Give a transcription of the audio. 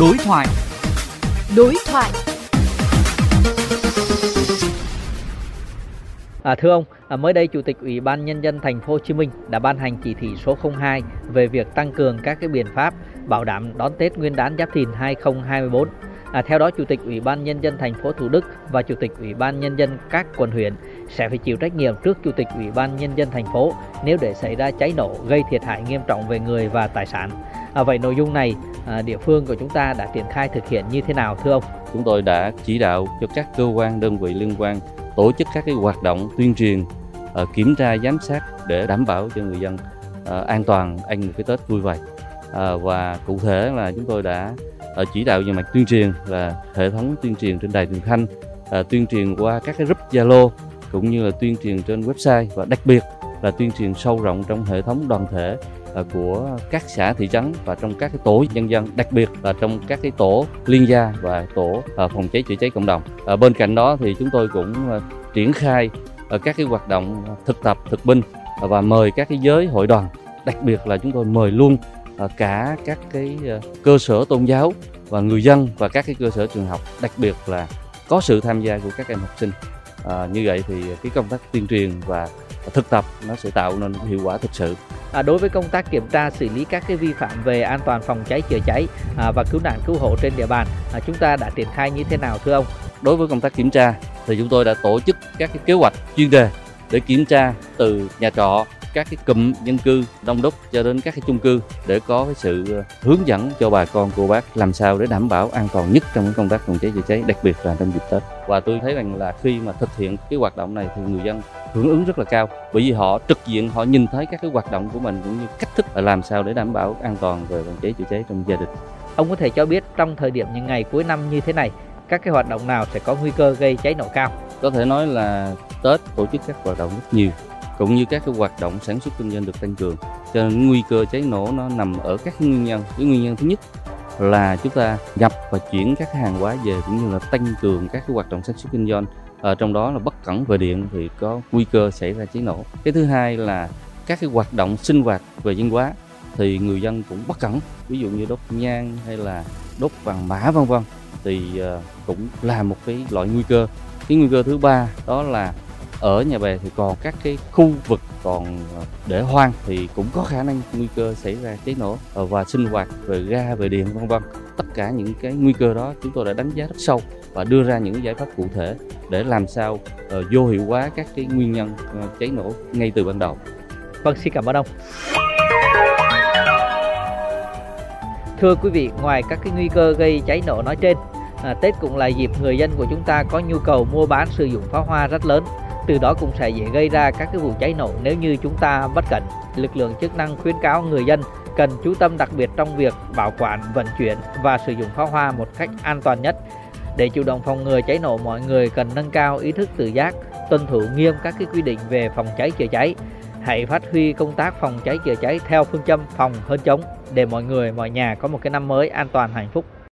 Đối thoại. Đối thoại. À, thưa ông, à, mới đây Chủ tịch Ủy ban Nhân dân Thành phố Hồ Chí Minh đã ban hành chỉ thị số 02 về việc tăng cường các cái biện pháp bảo đảm đón Tết Nguyên đán Giáp Thìn 2024. À, theo đó, Chủ tịch Ủy ban Nhân dân thành phố Thủ Đức và Chủ tịch Ủy ban Nhân dân các quận huyện sẽ phải chịu trách nhiệm trước Chủ tịch Ủy ban Nhân dân thành phố nếu để xảy ra cháy nổ gây thiệt hại nghiêm trọng về người và tài sản. À, vậy nội dung này À, địa phương của chúng ta đã triển khai thực hiện như thế nào thưa ông? Chúng tôi đã chỉ đạo cho các cơ quan đơn vị liên quan tổ chức các cái hoạt động tuyên truyền, à, kiểm tra giám sát để đảm bảo cho người dân à, an toàn ăn một cái Tết vui vẻ. Và cụ thể là chúng tôi đã chỉ đạo về mặt tuyên truyền là hệ thống tuyên truyền trên đài truyền thanh, tuyên truyền qua các cái group Zalo cũng như là tuyên truyền trên website và đặc biệt là tuyên truyền sâu rộng trong hệ thống đoàn thể Ờ, của các xã thị trấn và trong các cái tổ nhân dân đặc biệt là trong các cái tổ liên gia và tổ ờ, phòng cháy chữa cháy cộng đồng. Ờ, bên cạnh đó thì chúng tôi cũng triển khai các cái hoạt động thực tập thực binh và mời các cái giới hội đoàn. Đặc biệt là chúng tôi mời luôn cả các cái cơ sở tôn giáo và người dân và các cái cơ sở trường học. Đặc biệt là có sự tham gia của các em học sinh. À, như vậy thì cái công tác tuyên truyền và thực tập nó sẽ tạo nên hiệu quả thực sự. À, đối với công tác kiểm tra xử lý các cái vi phạm về an toàn phòng cháy chữa cháy à, và cứu nạn cứu hộ trên địa bàn à, chúng ta đã triển khai như thế nào thưa ông? Đối với công tác kiểm tra thì chúng tôi đã tổ chức các cái kế hoạch chuyên đề để kiểm tra từ nhà trọ các cái cụm dân cư đông đúc cho đến các cái chung cư để có cái sự hướng dẫn cho bà con cô bác làm sao để đảm bảo an toàn nhất trong công tác phòng cháy chữa cháy đặc biệt là trong dịp Tết. Và tôi thấy rằng là khi mà thực hiện cái hoạt động này thì người dân hưởng ứng rất là cao bởi vì họ trực diện họ nhìn thấy các cái hoạt động của mình cũng như cách thức là làm sao để đảm bảo an toàn về phòng cháy chữa cháy trong gia đình. Ông có thể cho biết trong thời điểm những ngày cuối năm như thế này các cái hoạt động nào sẽ có nguy cơ gây cháy nổ cao? Có thể nói là Tết tổ chức các hoạt động rất nhiều cũng như các cái hoạt động sản xuất kinh doanh được tăng cường. Cho nên nguy cơ cháy nổ nó nằm ở các nguyên nhân. Cái nguyên nhân thứ nhất là chúng ta nhập và chuyển các hàng hóa về cũng như là tăng cường các cái hoạt động sản xuất kinh doanh. Ở trong đó là bất cẩn về điện thì có nguy cơ xảy ra cháy nổ. Cái thứ hai là các cái hoạt động sinh hoạt về văn hóa thì người dân cũng bất cẩn. Ví dụ như đốt nhang hay là đốt vàng mã, vân vân thì ờ, cũng là một cái loại nguy cơ. Cái nguy cơ thứ ba đó là ở nhà bè thì còn các cái khu vực còn ờ, để hoang thì cũng có khả năng nguy cơ xảy ra cháy nổ ờ, và sinh hoạt về ga về điện vân vân tất cả những cái nguy cơ đó chúng tôi đã đánh giá rất sâu và đưa ra những giải pháp cụ thể để làm sao uh, vô hiệu hóa các cái nguyên nhân uh, cháy nổ ngay từ ban đầu. Vâng, xin cảm ơn ông. Thưa quý vị, ngoài các cái nguy cơ gây cháy nổ nói trên, à, Tết cũng là dịp người dân của chúng ta có nhu cầu mua bán sử dụng pháo hoa rất lớn từ đó cũng sẽ dễ gây ra các cái vụ cháy nổ nếu như chúng ta bất cẩn. Lực lượng chức năng khuyến cáo người dân cần chú tâm đặc biệt trong việc bảo quản, vận chuyển và sử dụng pháo hoa một cách an toàn nhất. Để chủ động phòng ngừa cháy nổ, mọi người cần nâng cao ý thức tự giác, tuân thủ nghiêm các cái quy định về phòng cháy chữa cháy. Hãy phát huy công tác phòng cháy chữa cháy theo phương châm phòng hơn chống để mọi người, mọi nhà có một cái năm mới an toàn hạnh phúc